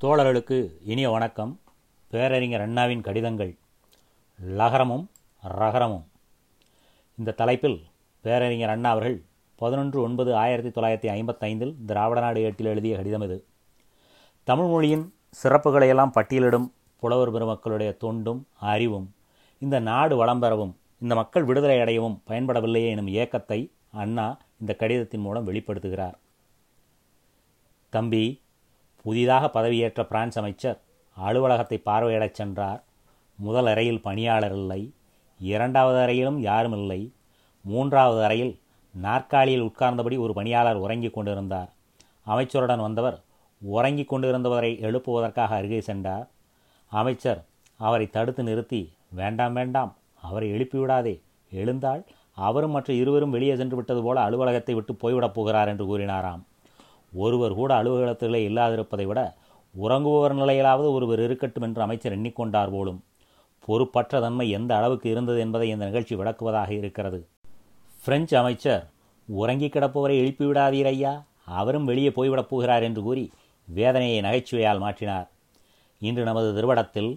தோழர்களுக்கு இனிய வணக்கம். பேரறிஞர் அண்ணாவின் கடிதங்கள். லகரமும் ரகரமும். இந்த தலைப்பில் பேரறிஞர் அண்ணா அவர்கள் பதினொன்று ஒன்பது ஆயிரத்தி தொள்ளாயிரத்தி ஐம்பத்தைந்தில் திராவிட நாடு எட்டில் எழுதிய கடிதம் இது. தமிழ் மொழியின் சிறப்புகளையெல்லாம் பட்டியலிடும் புலவர் பெருமக்களுடைய தொண்டும் அறிவும் இந்த நாடு வளம் பெறவும் இந்த மக்கள் விடுதலை அடையவும் பயன்படவில்லையே எனும் இயக்கத்தை அண்ணா இந்த கடிதத்தின் மூலம் வெளிப்படுத்துகிறார். தம்பி புதிதாக பதவியேற்ற பிரான்ஸ் அமைச்சர் அலுவலகத்தை பார்வையிடச் சென்றார். முதல் அறையில் பணியாளர் இல்லை. இரண்டாவது அறையிலும் யாரும் இல்லை. மூன்றாவது அறையில் நாற்காலியில் உட்கார்ந்தபடி ஒரு பணியாளர் உறங்கிக் கொண்டிருந்தார். அமைச்சருடன் வந்தவர் உறங்கிக் கொண்டிருந்தவரை எழுப்புவதற்காக அருகே சென்றார். அமைச்சர் அவரை தடுத்து நிறுத்தி வேண்டாம் வேண்டாம் அவரை எழுப்பிவிடாதே எழுந்தால் அவரும் மற்ற இருவரும் வெளியே சென்று விட்டது போல அலுவலகத்தை விட்டு போய்விடப் போகிறார் என்று கூறினாராம். ஒருவர் கூட அலுவலகத்திலே இல்லாதிருப்பதை விட உறங்குபவர் நிலையிலாவது ஒருவர் இருக்கட்டும் என்று அமைச்சர் எண்ணிக்கொண்டார் போலும். பொறுப்பற்ற தன்மை எந்த அளவுக்கு இருந்தது என்பதை இந்த நிகழ்ச்சி விளக்குவதாக இருக்கிறது. பிரெஞ்சு அமைச்சர் உறங்கி கிடப்பவரை எழுப்பிவிடாதீர் ஐயா. அவரும் வெளியே போய்விடப் போகிறார் என்று கூறி வேதனையை நகைச்சுவையால் மாற்றினார். இன்று நமது திருவடத்தில்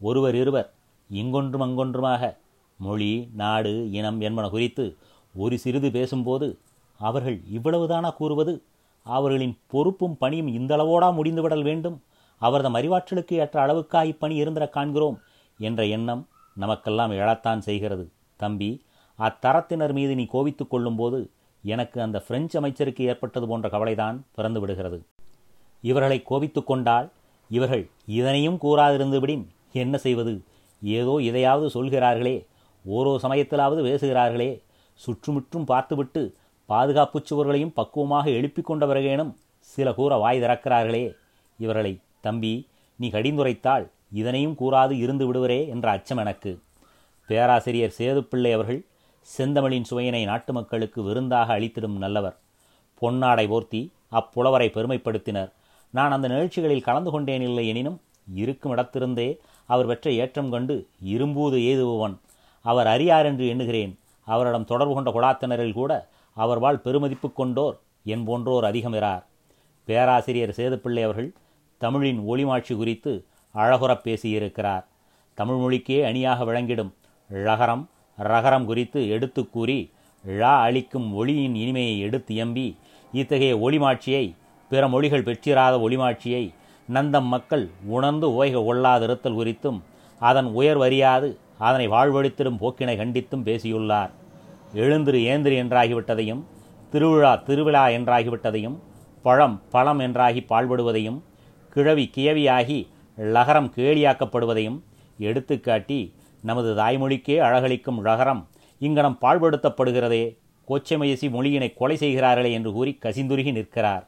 ஒருவர் இருவர் இங்கொன்றும் அங்கொன்றுமாக மொழி நாடு இனம் என்பன குறித்து ஒரு சிறிது பேசும்போது அவர்கள் இவ்வளவுதானா கூறுவது? அவர்களின் பொறுப்பும் பணியும் இந்தளவோடா முடிந்துவிடல் வேண்டும். அவரது அறிவாற்றலுக்கு ஏற்ற அளவுக்கா இப்பணி இருந்திட காண்கிறோம் என்ற எண்ணம் நமக்கெல்லாம் எழத்தான் செய்கிறது. தம்பி அத்தரத்தினர் மீது நீ கோபித்துக் கொள்ளும்போது எனக்கு அந்த பிரெஞ்சு அமைச்சருக்கு ஏற்பட்டது போன்ற கவலைதான் பிறந்து விடுகிறது. இவர்களை கோபித்து கொண்டால் இவர்கள் இதனையும் கூறாதிருந்துவிடின் என்ன செய்வது? ஏதோ இதையாவது சொல்கிறார்களே. ஓரோ சமயத்திலாவது பேசுகிறார்களே. சுற்றுமுற்றும் பார்த்துவிட்டு பாதுகாப்புச் சுவர்களையும் பக்குவமாக எழுப்பிக் கொண்ட பிறகேனும் சில கூற வாய் திறக்கிறார்களே. இவர்களை தம்பி நீ கடிந்துரைத்தால் இதனையும் கூறாது இருந்து விடுவரே என்ற அச்சம் எனக்கு. பேராசிரியர் சேதுப்பிள்ளை அவர்கள் செந்தமிழின் சுவையினை நாட்டு மக்களுக்கு விருந்தாக அளித்திடும் நல்லவர். பொன்னாடை போர்த்தி அப்புலவரை பெருமைப்படுத்தினர். நான் அந்த நிகழ்ச்சிகளில் கலந்து கொண்டேனில்லை எனினும் இருக்கும் இடத்திருந்தே அவர் பெற்ற ஏற்றம் கண்டு இரும்பூது ஏதுபவன். அவர் அறியார் என்று எண்ணுகிறேன். அவரிடம் தொடர்பு கொண்ட குழாத்தினரில் கூட அவர் வாழ் பெருமதிப்பு கொண்டோர் என் போன்றோர் அதிகமிறார் பேராசிரியர் சேதுப்பிள்ளை அவர்கள் தமிழின் ஒளிமாட்சி குறித்து அழகுறப் பேசியிருக்கிறார். தமிழ் மொழிக்கே அணியாக விளங்கிடும் ழகரம் ரகரம் குறித்து எடுத்து கூறி ழா அளிக்கும் ஒளியின் இனிமையை எடுத்து எம்பி இத்தகைய ஒளிமாட்சியை பிற மொழிகள் பெற்றிராத ஒளிமாட்சியை நந்தம் மக்கள் உணர்ந்து ஓய்க கொள்ளாதிருத்தல் குறித்தும் அதன் உயர்வறியாது அதனை வாழ்வழித்திடும் போக்கினை கண்டித்தும் பேசியுள்ளார். எழுந்திரு ஏந்திரு என்றாகிவிட்டதையும் திருவிழா திருவிழா என்றாகிவிட்டதையும் பழம் பழம் என்றாகி பாழ்படுவதையும் கிழவி கிழவியாகி லகரம் கேலியாக்கப்படுவதையும் எடுத்துக்காட்டி நமது தாய்மொழிக்கே அழகளிக்கும் லகரம் இங்கனம் பாழ்படுத்தப்படுகிறதே கொச்சமயசி மொழியினை கொலை செய்கிறார்களே என்று கூறி கசிந்துருகி நிற்கிறார்.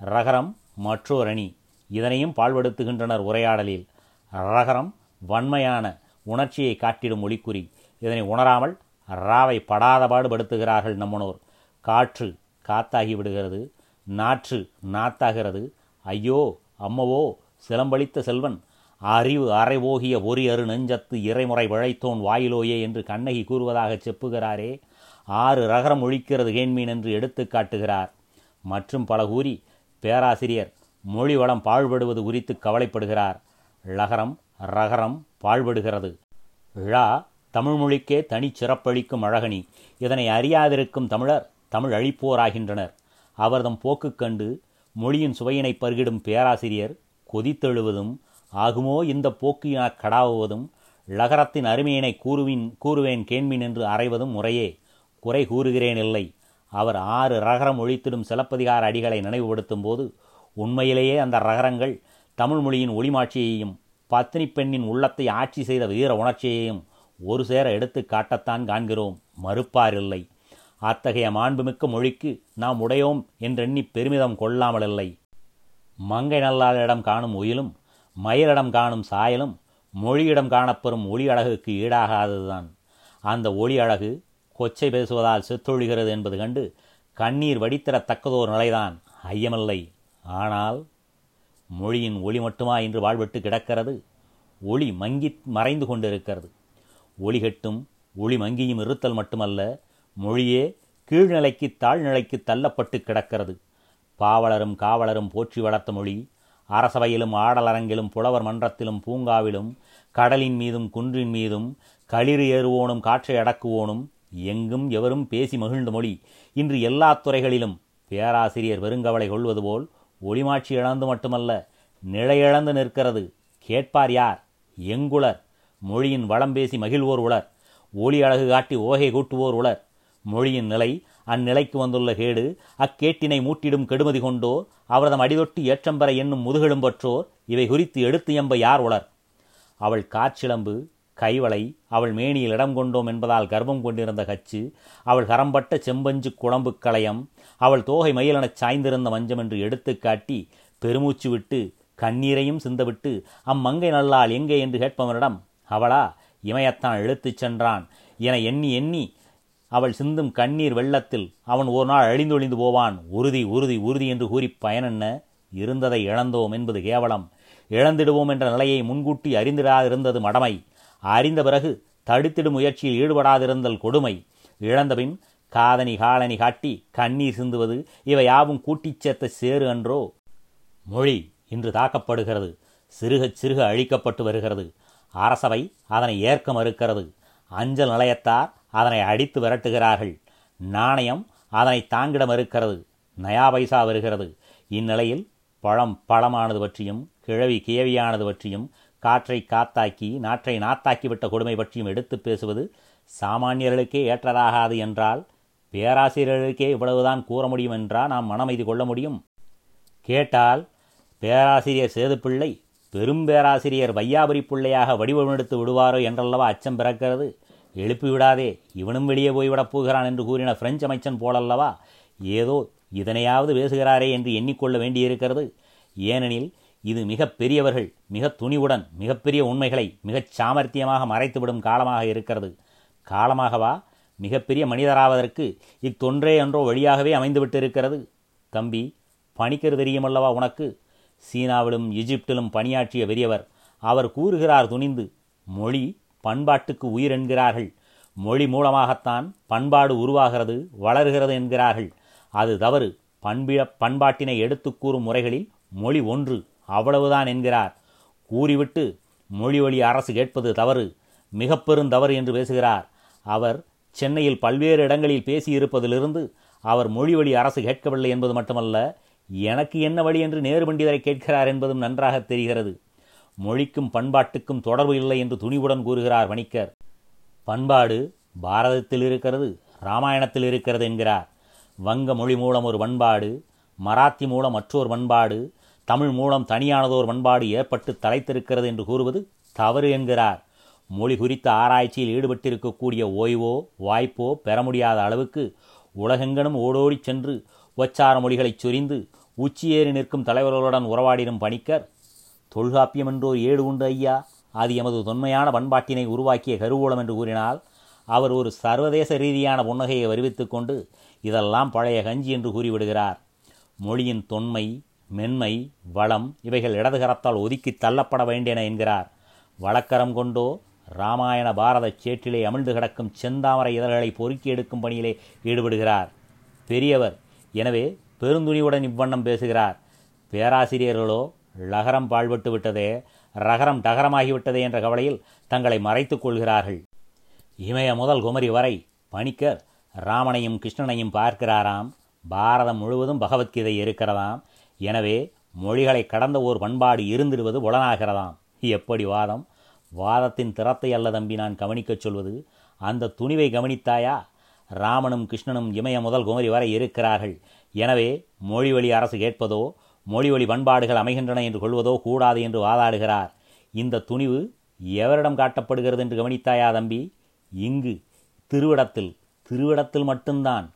ரகரம் மற்றோர் அணி இதனையும் பாழ்படுத்துகின்றனர் உரையாடலில். ரகரம் வன்மையான உணர்ச்சியை காட்டிடும் மொழிக்குறி. இதனை உணராமல் ராவை படாதபாடு படுத்துகிறார்கள் நம்மனோர். காற்று காத்தாகி விடுகிறது. நாற்று நாத்தாகிறது. ஐயோ அம்மவோ சிலம்பளித்த செல்வன் அறிவு அறைவோகிய ஒரு அரு நெஞ்சத்து இறைமுறை விழைத்தோன் வாயிலோயே என்று கண்ணகி கூறுவதாக செப்புகிறாரே. ஆறு ரகரம் ஒழிக்கிறது கேண்மீன் என்று எடுத்து காட்டுகிறார். மற்றும் பல கூறி பேராசிரியர் மொழி வளம் பாழ்படுவது குறித்து கவலைப்படுகிறார். லகரம் ரகரம் பாழ்படுகிறது. ழா தமிழ்மொழிக்கே தனி சிறப்பளிக்கும் அழகனி இதனை அறியாதிருக்கும் தமிழர் தமிழ் அழிப்போராகின்றனர். அவர்தம் போக்கு கண்டு மொழியின் சுவையினை பருகிடும் பேராசிரியர் கொதித்தெழுவதும் ஆகுமோ இந்த போக்கு என கடாவுவதும் லகரத்தின் அருமையினை கூறுவின் கூறுவேன் கேண்மின் என்று அறைவதும் முறையே. குறை கூறுகிறேன் இல்லை அவர் ஆறு ரகரம் ஒழித்திடும் சிலப்பதிகார அடிகளை நினைவுபடுத்தும் போது உண்மையிலேயே அந்த ரகரங்கள் தமிழ் மொழியின் ஒளிமாட்சியையும் பத்தினி பெண்ணின் உள்ளத்தை ஆட்சி செய்த வீர உணர்ச்சியையும் ஒரு சேர எடுத்து காட்டத்தான் காண்கிறோம். மறுப்பாரில்லை. அத்தகைய மாண்புமிக்க மொழிக்கு நாம் உடையோம் என்றெண்ணி பெருமிதம் கொள்ளாமலில்லை. மங்கை நல்லாளிடம் காணும் ஒயிலும் மயிலிடம் காணும் சாயலும் மொழியிடம் காணப்பெறும் ஒளி அழகுக்கு ஈடாகாததுதான். அந்த ஒளி அழகு கொச்சை பேசுவதால் செத்தொழிகிறது என்பது கண்டு கண்ணீர் வடித்திடத்தக்கதோர் நிலைதான். ஐயமில்லை. ஆனால் மொழியின் ஒளி மட்டுமா இன்று வாழ்விட்டு கிடக்கிறது? ஒளி மங்கி மறைந்து கொண்டிருக்கிறது. ஒளிகட்டும் ஒளி மங்கியும் இருத்தல் மட்டுமல்ல மொழியே கீழ்நிலைக்கு தாழ்நிலைக்கு தள்ளப்பட்டு கிடக்கிறது. பாவலரும் காவலரும் போற்றி வளர்த்த மொழி அரசவையிலும் ஆடலரங்கிலும் புலவர் மன்றத்திலும் பூங்காவிலும் கடலின் மீதும் குன்றின் மீதும் களிறு ஏறுவோனும் காற்றை அடக்குவோனும் எங்கும் எவரும் பேசி மகிழ்ந்த மொழி. இன்று எல்லா துறைகளிலும் பேராசிரியர் வெறுங்கவலை கொள்வது போல் ஒளிமாட்சி இழந்து மட்டுமல்ல நிலையிழந்து நிற்கிறது. கேட்பார் யார்? எங்குளர். மொழியின் வளம் பேசி மகிழ்வோர் உளர். ஒளி அழகு காட்டி ஓகை கூட்டுவோர் உளர். மொழியின் நிலை அந்நிலைக்கு வந்துள்ள கேடு அக்கேட்டினை மூட்டிடும் கெடுமதி கொண்டோர் அவரதம் அடிதொட்டி ஏற்றம் பெற என்னும் முதுகெலும்பற்றோர் இவை குறித்து எடுத்து எம்ப யார் உளர்? அவள் காற்றிளம்பு கைவளை அவள் மேனியில் இடம் கொண்டோம் என்பதால் கர்ப்பம் கொண்டிருந்த கச்சு அவள் கரம்பட்ட செம்பஞ்சு குழம்பு களையம் அவள் தோகை மயிலெனச் சாய்ந்திருந்த மஞ்சம் என்று எடுத்து காட்டி பெருமூச்சு விட்டு கண்ணீரையும் சிந்தவிட்டு அம்மங்கை நல்லாள் எங்கே என்று கேட்பவனிடம் அவளா? இமயத்தான் இழுத்துச் சென்றான். என எண்ணி எண்ணி அவள் சிந்தும் கண்ணீர் வெள்ளத்தில் அவன் ஒரு நாள் அழிந்தொழிந்து போவான். உறுதி உறுதி உறுதி என்று கூறி பயனென்ன? இருந்ததை இழந்தோம் என்பது கேவலம். இழந்திடுவோம் என்ற நிலையை முன்கூட்டி அறிந்திடாதிருந்தது மடமை. அறிந்த பிறகு தடுத்திடும் முயற்சியில் ஈடுபடாதிருந்தல் கொடுமை. இழந்தபின் காதனி காலனி காட்டி கண்ணீர் சிந்துவது இவை யாவும் கூட்டிச் சேர்த்த சேரு அன்றோ? மொழி இன்று தாக்கப்படுகிறது. சிறுகச் சிறுக அழிக்கப்பட்டு வருகிறது. அரசவை அதனை ஏற்க மறுக்கிறது. அஞ்சல் நிலையத்தார் அதனை அடித்து விரட்டுகிறார்கள். நாணயம் அதனை தாங்கிட மறுக்கிறது. நயா பைசா வருகிறது. இந்நிலையில் பழம் பழமானது பற்றியும் கிழவி கிழவியானது பற்றியும் காற்றை காத்தாக்கி நாற்றை நாத்தாக்கிவிட்ட கொடுமை பற்றியும் எடுத்து பேசுவது சாமானியர்களுக்கே ஏற்றதாகாது என்றால் பேராசிரியர்களுக்கே இவ்வளவுதான் கூற முடியும் என்றால் நாம் மனமைதி கொள்ள முடியும்? கேட்டால் பேராசிரியர் சேதுப்பிள்ளை பெரும் பேராசிரியர் வையாபுரி பிள்ளையாக வடிவமெடுத்து விடுவாரோ என்றல்லவா அச்சம் பிறக்கிறது? எழுப்பிவிடாதே இவனும் வெளியே போய்விடப் போகிறான் என்று கூறின பிரெஞ்சு அமைச்சன் போலல்லவா? ஏதோ இதனையாவது பேசுகிறாரே என்று எண்ணிக்கொள்ள வேண்டியிருக்கிறது. ஏனெனில் இது மிக பெரியவர்கள் மிக துணிவுடன் மிகப்பெரிய உண்மைகளை மிகச் சாமர்த்தியமாக மறைத்துவிடும் காலமாக இருக்கிறது. காலமாகவா? மிகப்பெரிய மனிதராவதற்கு இத்தொன்றே என்றோ வழியாகவே அமைந்துவிட்டிருக்கிறது. தம்பி பணிக்கர் தெரியுமல்லவா உனக்கு? சீனாவிலும் எகிப்திலும் பணியாற்றிய பெரியவர் அவர் கூறுகிறார் துணிந்து மொழி பண்பாட்டுக்கு உயிர் என்கிறார்கள். மொழி மூலமாகத்தான் பண்பாடு உருவாகிறது வளர்கிறது என்கிறார்கள். அது தவறு. பண்பிழ பண்பாட்டினை எடுத்து கூறும் முறைகளில் மொழி ஒன்று அவ்வளவுதான் என்கிறார். கூறிவிட்டு மொழி வழி அரசு கேட்பது தவறு. மிக பெருந்தவறு என்று பேசுகிறார். அவர் சென்னையில் பல்வேறு இடங்களில் பேசியிருப்பதிலிருந்து அவர் மொழி வழி அரசு கேட்கவில்லை என்பது மட்டுமல்ல எனக்கு என்ன வழி என்று நேரு பண்டிதரை கேட்கிறார் என்பதும் நன்றாக தெரிகிறது. மொழிக்கும் பண்பாட்டுக்கும் தொடர்பு இல்லை என்று துணிவுடன் கூறுகிறார் வணிக்கர் பண்பாடு பாரதத்தில் இருக்கிறது ராமாயணத்தில் இருக்கிறது என்கிறார். வங்க மொழி மூலம் ஒரு பண்பாடு மராத்தி மூலம் மற்றொரு பண்பாடு தமிழ் மூலம் தனியானதோர் பண்பாடு ஏற்பட்டு தலைத்திருக்கிறது என்று கூறுவது தவறு என்கிறார். மொழி குறித்த ஆராய்ச்சியில் ஈடுபட்டிருக்கக்கூடிய ஓய்வோ வாய்ப்போ பெற முடியாத அளவுக்கு உலகெங்கனும் ஓடோடிச் சென்று உச்சார மொழிகளைச் சொரிந்து உச்சியேறி நிற்கும் தலைவர்களுடன் உறவாடிடும் பணிக்கர் தொல்காப்பியம் என்றோர் ஏடு உண்டு ஐயா. அது எமது தொன்மையான பண்பாட்டினை உருவாக்கிய கருவூலம் என்று கூறினால் அவர் ஒரு சர்வதேச ரீதியான புன்னகையை வருவித்துக் கொண்டு இதெல்லாம் பழைய கஞ்சி என்று கூறிவிடுகிறார். மொழியின் தொன்மை மென்மை வளம் இவைகள் இடதுகரத்தால் ஒதுக்கி தள்ளப்பட வேண்டியன என்கிறார். வழக்கரம் கொண்டோ ராமாயண பாரத சேற்றிலே அமிழ்ந்து கிடக்கும் செந்தாமரை இதழ்களை பொறுக்கி எடுக்கும் பணியிலே ஈடுபடுகிறார். பெரியவர் எனவே பெருந்துணிவுடன் இவ்வண்ணம் பேசுகிறார். பேராசிரியர்களோ லகரம் பாழ்பட்டு விட்டதே ரகரம் டகரமாகிவிட்டதே என்ற கவலையில் தங்களை மறைத்துக் கொள்கிறார்கள். இமய முதல் குமரி வரை பணிக்கர் ராமனையும் கிருஷ்ணனையும் பார்க்கிறாராம். பாரதம் முழுவதும் பகவத்கீதை இருக்கிறதாம். எனவே மொழிகளை கடந்த ஓர் பண்பாடு இருந்திடுவது புலனாகிறதாம். எப்படி வாதம்? வாதத்தின் திறத்தை அல்ல தம்பி நான் கவனிக்கச் சொல்வது. அந்த துணிவை கவனித்தாயா? ராமனும் கிருஷ்ணனும் இமய முதல் குமரி வரை இருக்கிறார்கள். எனவே மொழி வழி அரசு கேட்பதோ மொழி வழி பண்பாடுகள் அமைகின்றன என்று கொள்வதோ கூடாது என்று வாதாடுகிறார். இந்த துணிவு எவரிடம் காட்டப்படுகிறது என்று கவனித்தாயா தம்பி? இங்கு திருவிடத்தில் திருவிடத்தில் மட்டும்தான்.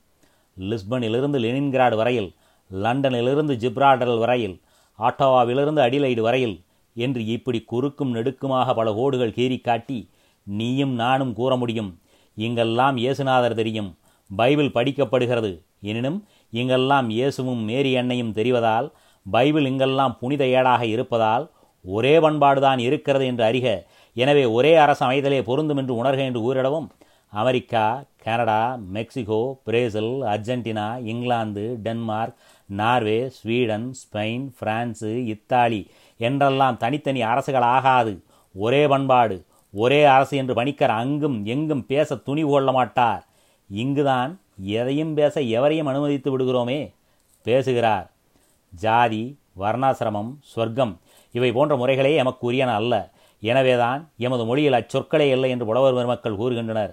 லிஸ்பனிலிருந்து லெனின்கிராடு வரையில் லண்டனிலிருந்து ஜிப்ராடல் வரையில் ஆட்டோவாவிலிருந்து அடிலைடு வரையில் என்று இப்படி குறுக்கும் நெடுக்குமாக பல கோடுகள் கீறி காட்டி நீயும் நானும் கூற முடியும். இங்கெல்லாம் இயேசுநாதர் தெரியும். பைபிள் படிக்கப்படுகிறது. எனினும் இங்கெல்லாம் இயேசுவும் மேரி எண்ணையும் தெரிவதால் பைபிள் இங்கெல்லாம் புனித ஏடாக இருப்பதால் ஒரே பண்பாடுதான் இருக்கிறது என்று அறிக. எனவே ஒரே அரசு அமைதலே பொருந்தும் என்று உணர்க என்று கூறிடவும் America Canada Mexico Brazil Argentina England Denmark Norway Sweden Spain France Italy என்றெல்லாம் தனித்தனி அரசுகள் ஆகாது. ஒரே பண்பாடு. ஒரே அரசு என்று பணிக்கர் அங்கும் எங்கும் பேச துணிவு கொள்ள மாட்டார். இங்குதான் எதையும் பேச எவரையும் அனுமதித்து விடுகிறோமே பேசுகிறார். ஜாதி வர்ணாசிரமம் சொர்க்கம் இவை போன்ற முறைகளே எமக்கு உரியன அல்ல. எனவேதான் எமது மொழியில் அச்சொற்களே இல்லை என்று புலவர் பெருமக்கள் கூறுகின்றனர்.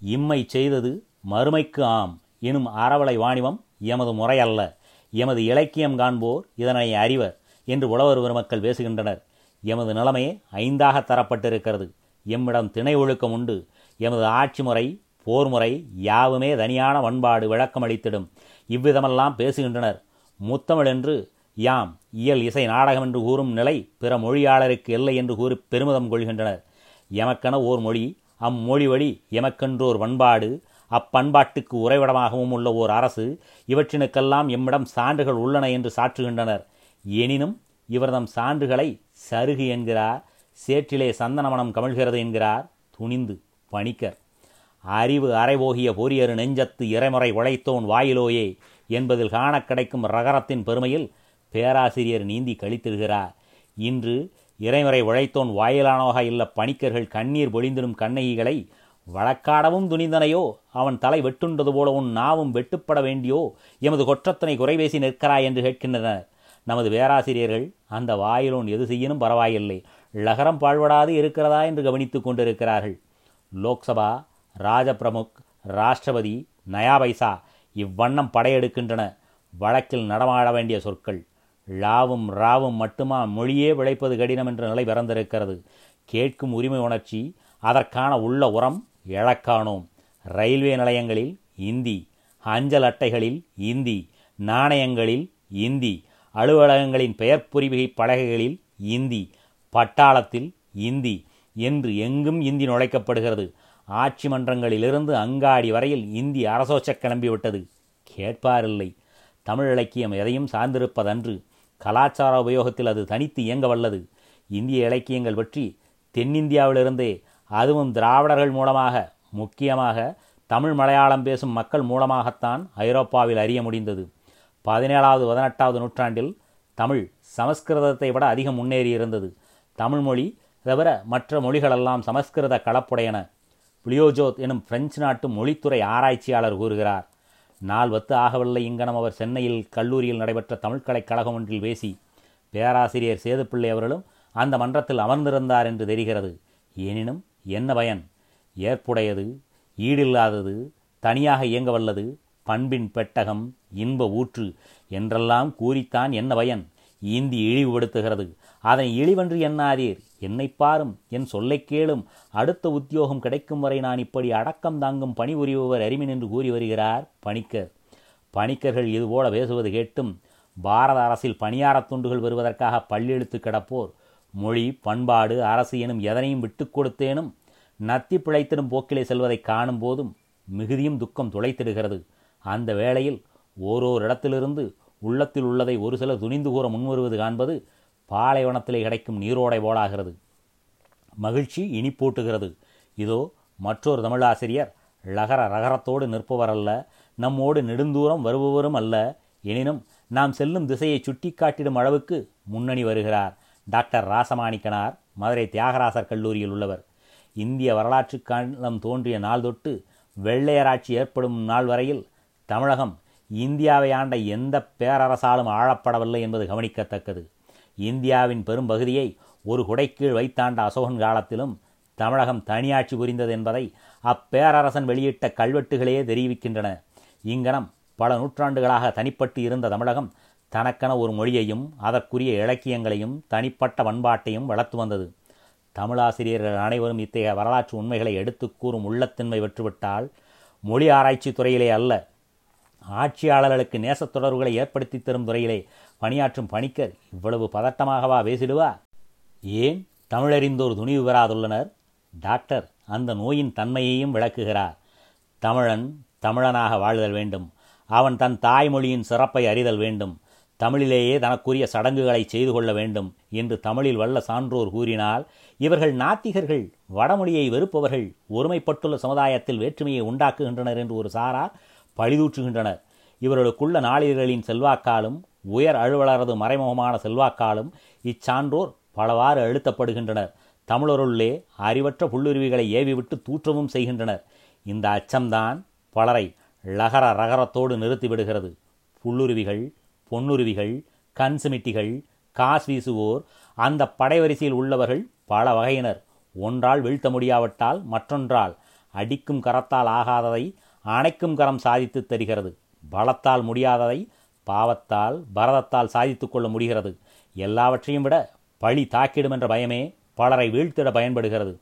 இம்மை செய்தது மறுமைக்கு ஆம் எனும் அறவளை வாணிபம் எமது முறையல்ல எமது இலக்கியம் காண்போர் இதனை அறிவர் என்று உழவர் பெருமக்கள் பேசுகின்றனர். எமது நிலைமையே ஐந்தாக தரப்பட்டிருக்கிறது. எம்மிடம் திணை ஒழுக்கம் உண்டு. எமது ஆட்சி முறை போர் முறை யாவுமே தனியான பண்பாடு விளக்கமளித்திடும் இவ்விதமெல்லாம் பேசுகின்றனர். முத்தமிழ் என்று யாம் இயல் இசை நாடகம் என்று கூறும் நிலை பிற மொழியாளருக்கு இல்லை என்று கூறி பெருமிதம் கொள்கின்றனர். எமக்கென ஓர் மொழி அம்மொழி வழி எமக்கென்றோர் பண்பாடு அப்பண்பாட்டுக்கு உறைவிடமாகவும் உள்ள ஓர் அரசு இவற்றினுக்கெல்லாம் எம்மிடம் சான்றுகள் உள்ளன என்று சாற்றுகின்றனர். எனினும் இவர்தம் சான்றுகளை சருகு என்கிறார். சேற்றிலே சந்தனமனம் கமழ்கிறது என்கிறார். துணிந்து பணிக்கர். அறிவு அரைவோகிய பொரியரு நெஞ்சத்து இறைமுறை உழைத்தோன் வாயிலோயே என்பதில் காணக் கிடைக்கும் ரகரத்தின் பெருமையில் பேராசிரியர் நீந்தி கழித்திருக்கிறார் இன்று இறைமுறை உழைத்தோன் வாயிலானோக இல்ல பணிக்கர்கள் கண்ணீர் பொழிந்திடும் கண்ணகிகளை வழக்காடவும் துணிந்தனையோ? அவன் தலை வெட்டுண்டது போல உன் நாவும் வெட்டுப்பட வேண்டியோ? எமது கொற்றத்தனை குறைவேசி நிற்கிறாய் என்று கேட்கின்றனர். நமது பேராசிரியர்கள் அந்த வாயிலோன் எது செய்யணும் பரவாயில்லை. லகரம் பாழ்படாது இருக்கிறதா என்று கவனித்துக் கொண்டிருக்கிறார்கள். லோக்சபா ராஜபிரமுக் ராஷ்டிரபதி நயா பைசா இவ்வண்ணம் படையெடுக்கின்றன. வழக்கில் நடமாட வேண்டிய சொற்கள். லாவும் ராவும் மட்டுமா மொழியே விளைப்பது கடினம் என்ற நிலை பிறந்திருக்கிறது. கேட்கும் உரிமை உணர்ச்சி அதற்கான உள்ள உரம் இழக்கானோம். ரயில்வே நிலையங்களில் இந்தி அஞ்சல் அட்டைகளில் இந்தி நாணயங்களில் இந்தி அலுவலகங்களின் பெயர் புரிவிகை பலகைகளில் இந்தி பட்டாளத்தில் இந்தி என்று எங்கும் இந்தி நுழைக்கப்படுகிறது. ஆட்சி மன்றங்களிலிருந்து அங்காடி வரையில் இந்தி அரசோச்ச கிளம்பிவிட்டது. கேட்பாரில்லை. தமிழ் இலக்கியம் எதையும் சார்ந்திருப்பதன்று கலாச்சார உபயோகத்தில் அது தனித்து இயங்க வல்லது இந்திய இலக்கியங்கள் பற்றி தென்னிந்தியாவிலிருந்தே அதுவும் திராவிடர்கள் மூலமாக முக்கியமாக தமிழ் மலையாளம் பேசும் மக்கள் மூலமாகத்தான் ஐரோப்பாவில் அறிய முடிந்தது. பதினேழாவது பதினெட்டாவது நூற்றாண்டில் தமிழ் சமஸ்கிருதத்தை விட அதிகம் முன்னேறியிருந்தது தமிழ் மொழி தவிர மற்ற மொழிகளெல்லாம் சமஸ்கிருத கலப்புடையன. புளியோஜோத் எனும் பிரெஞ்சு நாட்டு மொழித்துறை ஆராய்ச்சியாளர் கூறுகிறார் நால்வத்து ஆகவில்லை இங்கனம் அவர் சென்னையில் கல்லூரியில் நடைபெற்ற தமிழ்கலைக் கழகம் ஒன்றில் பேசி பேராசிரியர் சேதுப்பிள்ளை அவர்களும் அந்த மன்றத்தில் அமர்ந்திருந்தார் என்று தெரிகிறது. எனினும் என்ன பயன்? ஏற்புடையது ஈடில்லாதது தனியாக இயங்க வல்லது பண்பின் பெட்டகம் இன்ப ஊற்று என்றெல்லாம் கூறித்தான் என்ன பயன்? இந்தி இழிவுபடுத்துகிறது. அதனை இழிவன்று எண்ணாதீர். என்னை பாரும். என் சொல்லைக் கேளும். அடுத்த உத்தியோகம் கிடைக்கும் வரை நான் இப்படி அடக்கம் தாங்கும் பணிபுரிபவர் அறிமின் என்று கூறி வருகிறார் பணிக்கர். பணிக்கர்கள் இதுபோல பேசுவது கேட்டும். பாரத அரசில் பணியாரத் துண்டுகள் வருவதற்காக பள்ளியெழுத்து கிடப்போர். மொழி பண்பாடு அரசு எனும் எதனையும் விட்டு கொடுத்தேனும் நத்தி பிழைத்திடும் போக்கிலே செல்வதை காணும் போதும் மிகுதியும் துக்கம் துளைத்திடுகிறது. அந்த வேளையில் ஓரோர் இடத்திலிருந்து உள்ளத்தில் உள்ளதை ஒரு சிலர் துணிந்து கூற முன்வருவது காண்பது பாலைவனத்திலே கிடைக்கும் நீரோடை போலாகிறது. மகிழ்ச்சி இனிப்பூட்டுகிறது இதோ மற்றொரு தமிழாசிரியர் லகர ரகரத்தோடு நிற்பவர் அல்ல நம்மோடு நெடுந்தூரம் வருபவரும் அல்ல. எனினும் நாம் செல்லும் திசையை சுட்டிக்காட்டிடும் அளவுக்கு முன்னணி வருகிறார். டாக்டர் ராசமாணிக்கனார் மதுரை தியாகராசர் கல்லூரியில் உள்ளவர். இந்திய வரலாற்று காலம் தோன்றிய நாள் தொட்டு வெள்ளையராட்சி ஏற்படும் நாள் வரையில் தமிழகம் இந்தியாவை ஆண்ட எந்த பேரரசாலும் ஆழப்படவில்லை என்பது கவனிக்கத்தக்கது. இந்தியாவின் பெரும்பகுதியை ஒரு குடைக்கீழ் வைத்தாண்ட அசோகன் காலத்திலும் தமிழகம் தனியாட்சி புரிந்தது என்பதை அப்பேரரசன் வெளியிட்ட கல்வெட்டுகளே தெரிவிக்கின்றன. இங்கனம் பல நூற்றாண்டுகளாக தனிப்பட்டு இருந்த தமிழகம் தனக்கென ஒரு மொழியையும் அதற்குரிய இலக்கியங்களையும் தனிப்பட்ட பண்பாட்டையும் வளர்த்து வந்தது. தமிழாசிரியர்கள் அனைவரும் இத்தகைய வரலாற்று உண்மைகளை எடுத்துக்கூறும் உள்ளத்தின்மை வெற்றுவிட்டால் மொழி ஆராய்ச்சி துறையிலே அல்ல ஆட்சியாளர்களுக்கு நேசத் தொடர்புகளை ஏற்படுத்தி தரும் துறையிலே பணியாற்றும் பணிக்கர் இவ்வளவு பதட்டமாகவா பேசிடுவார் ஏன் தமிழறிந்தோர் துணிவு பெறாதுள்ளனர்? டாக்டர் அந்த நோயின் தன்மையையும் விளக்குகிறார். தமிழன் தமிழனாக வாழ்தல் வேண்டும். அவன் தன் தாய்மொழியின் சிறப்பை அறிதல் வேண்டும். தமிழிலேயே தனக்குரிய சடங்குகளை செய்து கொள்ள வேண்டும் என்று தமிழில் வல்ல சான்றோர் கூறினால் இவர்கள் நாத்திகர்கள் வடமொழியை வெறுப்பவர்கள் ஒருமைப்பட்டுள்ள சமுதாயத்தில் வேற்றுமையை உண்டாக்குகின்றனர் என்று ஒரு சாரார் பழிதூற்றுகின்றனர். இவர்களுக்குள்ள நாளிதழ்களின் செல்வாக்காலும் உயர் அலுவலரது மறைமுகமான செல்வாக்காலும் இச்சான்றோர் பலவாறு அழுத்தப்படுகின்றனர். தமிழருள்ளே அறிவற்ற புல்லுருவிகளை ஏவிவிட்டு தூற்றவும் செய்கின்றனர். இந்த அச்சம்தான் பலரை லகர ரகரத்தோடு நிறுத்திவிடுகிறது. புல்லுருவிகள் பொன்னுருவிகள் கண் சிமிட்டிகள் காஸ் வீசுவோர் அந்த படைவரிசையில் உள்ளவர்கள் பல வகையினர். ஒன்றால் வீழ்த்த முடியாவிட்டால் மற்றொன்றால் அடிக்கும் கரத்தால் ஆகாததை அணைக்கும் கரம் சாதித்து தருகிறது. பலத்தால் முடியாததை பாவத்தால் பரதத்தால் சாதித்து கொள்ள முடிகிறது. எல்லாவற்றையும் விட பழி தாக்கிடும் என்ற பயமே பலரை வீழ்த்திட பயன்படுகிறது.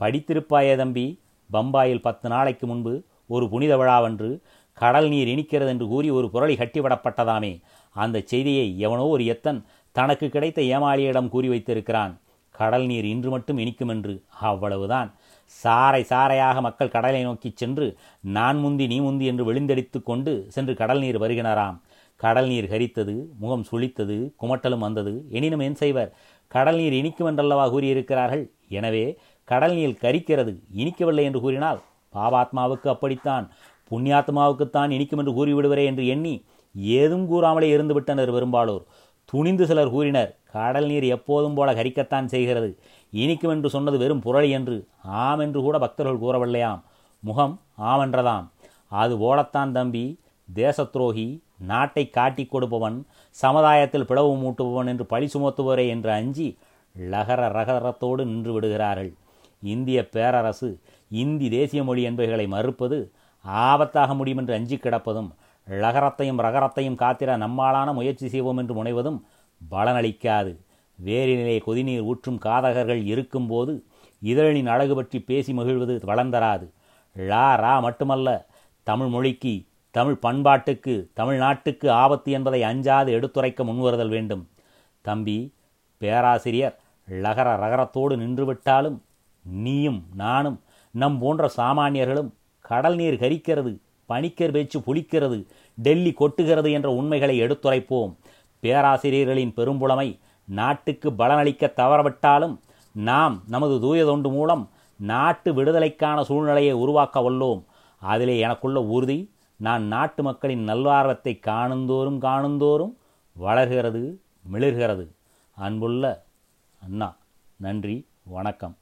படித்திருப்பாயே தம்பி பம்பாயில் பத்து நாளைக்கு முன்பு ஒரு புனித விழாவன்று கடல் நீர் இனிக்கிறது என்று கூறி ஒரு புரளி கட்டிவிடப்பட்டதாமே. அந்த செய்தியை எவனோ ஒரு எத்தன் தனக்கு கிடைத்த ஏமாளியிடம் கூறி வைத்திருக்கிறான். கடல் நீர் இன்று மட்டும் இனிக்கும் என்று அவ்வளவுதான். சாறை சாறையாக மக்கள் கடலை நோக்கிச் சென்று நான் முந்தி நீ முந்தி என்று விழுந்தடித்து கொண்டு சென்று கடல் நீர் வருகினராம். கடல் நீர் கரித்தது முகம் சுளித்தது குமட்டலும் வந்தது. எனினும் என் செய்வர் கடல் நீர் இனிக்கும் என்றல்லவா கூறியிருக்கிறார்கள்? எனவே கடல் நீர் கரிக்கிறது இனிக்கவில்லை என்று கூறினால் பாபாத்மாவுக்கு அப்படித்தான் புண்ணியாத்மாவுக்குத்தான் இனிக்கும் என்று கூறிவிடுவரே என்று எண்ணி ஏதும் கூறாமலே இருந்துவிட்டனர் பெரும்பாலோர். துணிந்து சிலர் கூறினர் கடல் நீர் எப்போதும் போல கரிக்கத்தான் செய்கிறது. இனிக்கும் என்று சொன்னது வெறும் புரளி என்று. ஆம் என்று கூட பக்தர்கள் கூறவில்லையாம். முகம் ஆமென்றதாம் அது ஓடத்தான் தம்பி. தேசத்துரோகி நாட்டை காட்டி கொடுப்பவன் சமுதாயத்தில் பிளவு மூட்டுபவன் என்று பழி சுமத்துவரே என்று அஞ்சி லகர ரகரத்தோடு நின்று விடுகிறார்கள். இந்திய பேரரசு இந்தி தேசிய மொழி என்பவைகளை மறுப்பது ஆபத்தாக முடியும் என்று அஞ்சி கிடப்பதும் லகரத்தையும் ரகரத்தையும் காத்திர நம்மாலான முயற்சி செய்வோம் என்று முனைவதும் பலனளிக்காது. வேரினிலே கொதிநீர் ஊற்றும் காதகர்கள் இருக்கும்போது இதழின் அழகு பற்றி பேசி மகிழ்வது வளர்ந்தராது. லா ரா மட்டுமல்ல தமிழ் மொழிக்கு தமிழ் பண்பாட்டுக்கு தமிழ்நாட்டுக்கு ஆபத்து என்பதை அஞ்சாது எடுத்துரைக்க முன்வருதல் வேண்டும். தம்பி பேராசிரியர் லகர ரகரத்தோடு நின்றுவிட்டாலும் நீயும் நானும் நம் போன்ற சாமானியர்களும் கடல் நீர் கரிக்கிறது பனிக்கர் பேச்சு புளிக்கிறது டெல்லி கொட்டுகிறது என்ற உண்மைகளை எடுத்துரைப்போம். பேராசிரியர்களின் பெரும்புலமை நாட்டுக்கு பலனளிக்க தவறவிட்டாலும் நாம் நமது தூய தொண்டு மூலம் நாட்டு விடுதலைக்கான சூழ்நிலையை உருவாக்க வல்லோம். அதிலே எனக்குள்ள உறுதி நான் நாட்டு மக்களின் நல்வார்வத்தை காணுந்தோறும் காணுந்தோறும் வளர்கிறது மிளிர்கிறது. அன்புள்ள அண்ணா நன்றி வணக்கம்.